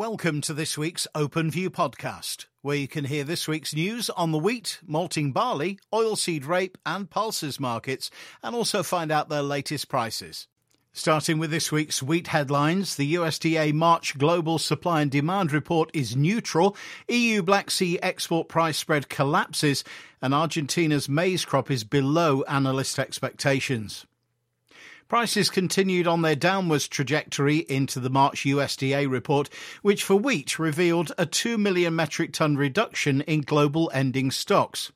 Welcome to this week's Open View podcast, where you can hear this week's news on the wheat, malting barley, oilseed rape, and pulses markets, and also find out their latest prices. Starting with this week's wheat headlines, the USDA March Global Supply and Demand Report is neutral, EU Black Sea export price spread collapses, and Argentina's maize crop is below analyst expectations. Prices continued on their downwards trajectory into the March USDA report, which for wheat revealed a 2 million metric ton reduction in global ending stocks.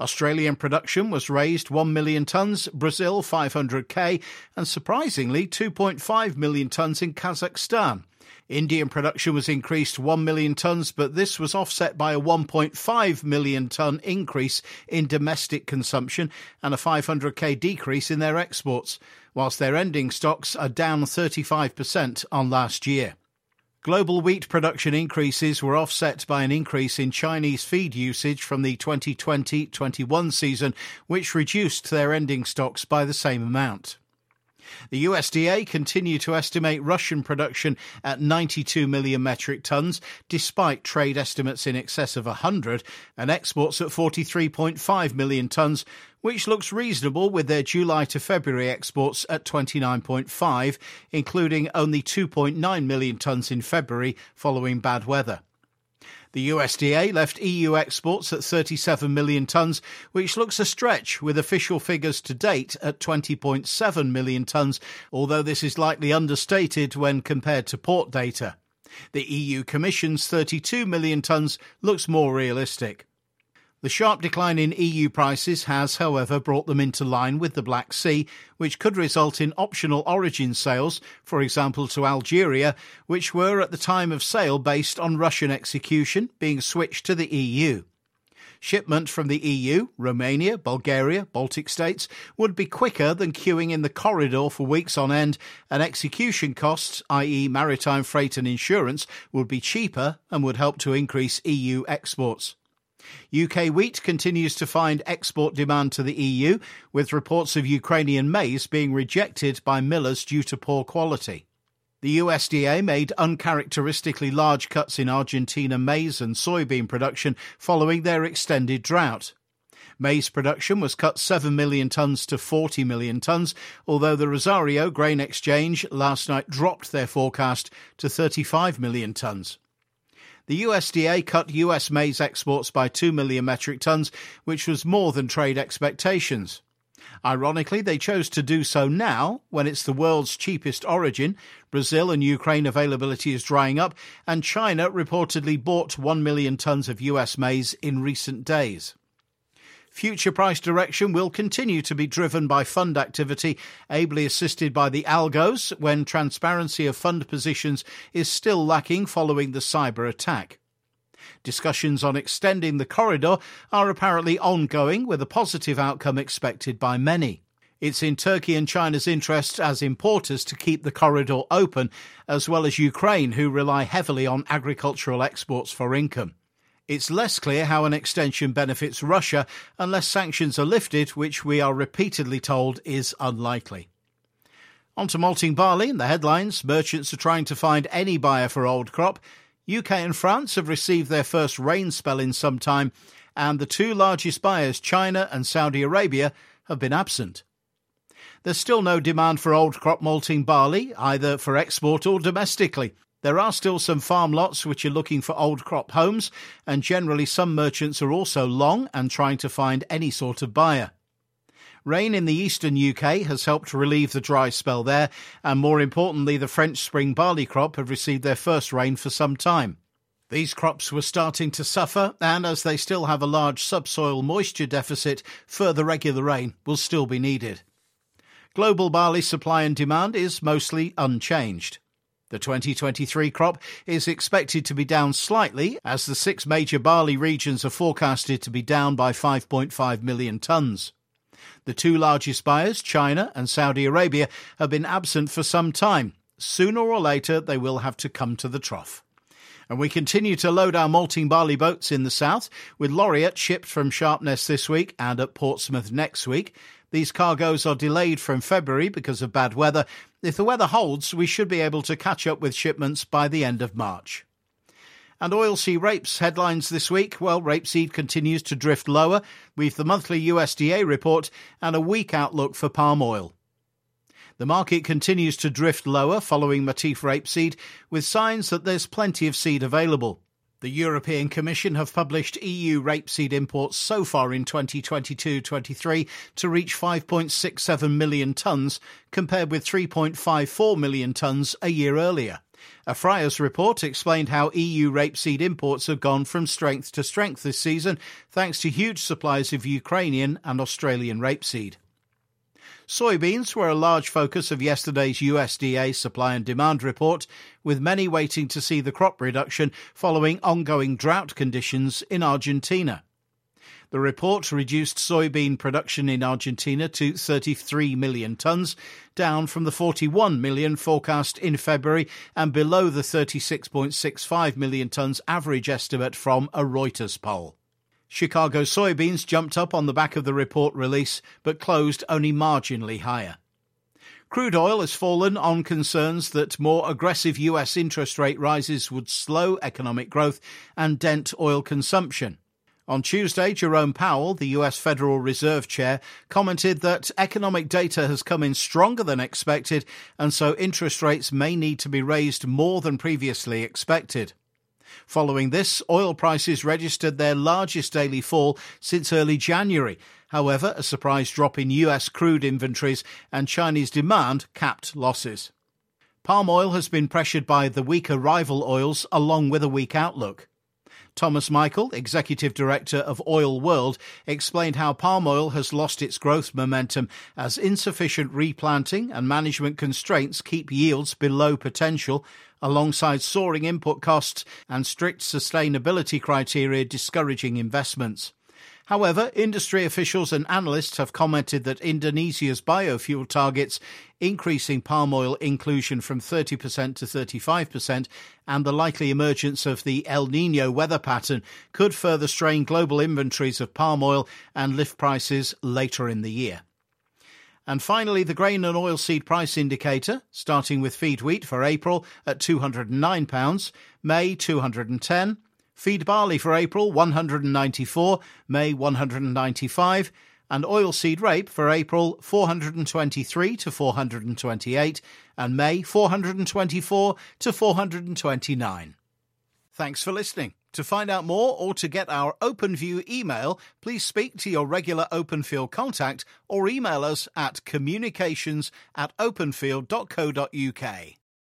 Australian production was raised 1 million tonnes, Brazil 500k, and surprisingly 2.5 million tonnes in Kazakhstan. Indian production was increased 1 million tonnes, but this was offset by a 1.5 million tonne increase in domestic consumption and a 500k decrease in their exports, whilst their ending stocks are down 35% on last year. Global wheat production increases were offset by an increase in Chinese feed usage from the 2020 21 season, which reduced their ending stocks by the same amount. The USDA continue to estimate Russian production at 92 million metric tons, despite trade estimates in excess of 100, and exports at 43.5 million tons, which looks reasonable with their July to February exports at 29.5, including only 2.9 million tons in February following bad weather. The USDA left EU exports at 37 million tonnes, which looks a stretch with official figures to date at 20.7 million tonnes, although this is likely understated when compared to port data. The EU Commission's 32 million tonnes looks more realistic. The sharp decline in EU prices has, however, brought them into line with the Black Sea, which could result in optional origin sales, for example to Algeria, which were at the time of sale based on Russian execution, being switched to the EU. Shipment from the EU, Romania, Bulgaria, Baltic states would be quicker than queuing in the corridor for weeks on end, and execution costs, i.e., maritime freight and insurance, would be cheaper and would help to increase EU exports. UK wheat continues to find export demand to the EU, with reports of Ukrainian maize being rejected by millers due to poor quality. The USDA made uncharacteristically large cuts in Argentina maize and soybean production following their extended drought. Maize production was cut 7 million tonnes to 40 million tonnes, although the Rosario Grain Exchange last night dropped their forecast to 35 million tonnes. The USDA cut US maize exports by 2 million metric tons, which was more than trade expectations. Ironically, they chose to do so now, when it's the world's cheapest origin. Brazil and Ukraine availability is drying up, and China reportedly bought 1 million tons of US maize in recent days. Future price direction will continue to be driven by fund activity, ably assisted by the algos, when transparency of fund positions is still lacking following the cyber attack. Discussions on extending the corridor are apparently ongoing, with a positive outcome expected by many. It's in Turkey and China's interest as importers to keep the corridor open, as well as Ukraine, who rely heavily on agricultural exports for income. It's less clear how an extension benefits Russia unless sanctions are lifted, which we are repeatedly told is unlikely. On to malting barley in the headlines. Merchants are trying to find any buyer for old crop. UK and France have received their first rain spell in some time, and the two largest buyers, China and Saudi Arabia, have been absent. There's still no demand for old crop malting barley, either for export or domestically. There are still some farm lots which are looking for old crop homes, and generally some merchants are also long and trying to find any sort of buyer. Rain in the eastern UK has helped relieve the dry spell there, and more importantly, the French spring barley crop have received their first rain for some time. These crops were starting to suffer, and as they still have a large subsoil moisture deficit, further regular rain will still be needed. Global barley supply and demand is mostly unchanged. The 2023 crop is expected to be down slightly as the six major barley regions are forecasted to be down by 5.5 million tonnes. The two largest buyers, China and Saudi Arabia, have been absent for some time. Sooner or later, they will have to come to the trough. And we continue to load our malting barley boats in the south, with Laureate shipped from Sharpness this week and at Portsmouth next week. These cargoes are delayed from February because of bad weather, If the weather holds, we should be able to catch up with shipments by the end of March. And oilseed rapes headlines this week. Well, rapeseed continues to drift lower with the monthly USDA report and a weak outlook for palm oil. The market continues to drift lower following Matif rapeseed, with signs that there's plenty of seed available. The European Commission have published EU rapeseed imports so far in 2022-23 to reach 5.67 million tonnes, compared with 3.54 million tonnes a year earlier. A Friar's report explained how EU rapeseed imports have gone from strength to strength this season, thanks to huge supplies of Ukrainian and Australian rapeseed. Soybeans were a large focus of yesterday's USDA supply and demand report, with many waiting to see the crop reduction following ongoing drought conditions in Argentina. The report reduced soybean production in Argentina to 33 million tonnes, down from the 41 million forecast in February and below the 36.65 million tonnes average estimate from a Reuters poll. Chicago soybeans jumped up on the back of the report release, but closed only marginally higher. Crude oil has fallen on concerns that more aggressive US interest rate rises would slow economic growth and dent oil consumption. On Tuesday, Jerome Powell, the US Federal Reserve Chair, commented that economic data has come in stronger than expected, and so interest rates may need to be raised more than previously expected. Following this, oil prices registered their largest daily fall since early January. However, a surprise drop in US crude inventories and Chinese demand capped losses. Palm oil has been pressured by the weaker rival oils along with a weak outlook. Thomas Mielke, Executive Director of Oil World, explained how palm oil has lost its growth momentum as insufficient replanting and management constraints keep yields below potential, alongside soaring input costs and strict sustainability criteria discouraging investments. However, industry officials and analysts have commented that Indonesia's biofuel targets increasing palm oil inclusion from 30% to 35% and the likely emergence of the El Nino weather pattern could further strain global inventories of palm oil and lift prices later in the year. And finally, the grain and oilseed price indicator, starting with feed wheat for April at £209, May 210, Feed barley for April 194, May 195, and oilseed rape for April 423 to 428, and May 424 to 429. Thanks for listening. To find out more or to get our OpenView email, please speak to your regular OpenField contact or email us at communications at openfield.co.uk.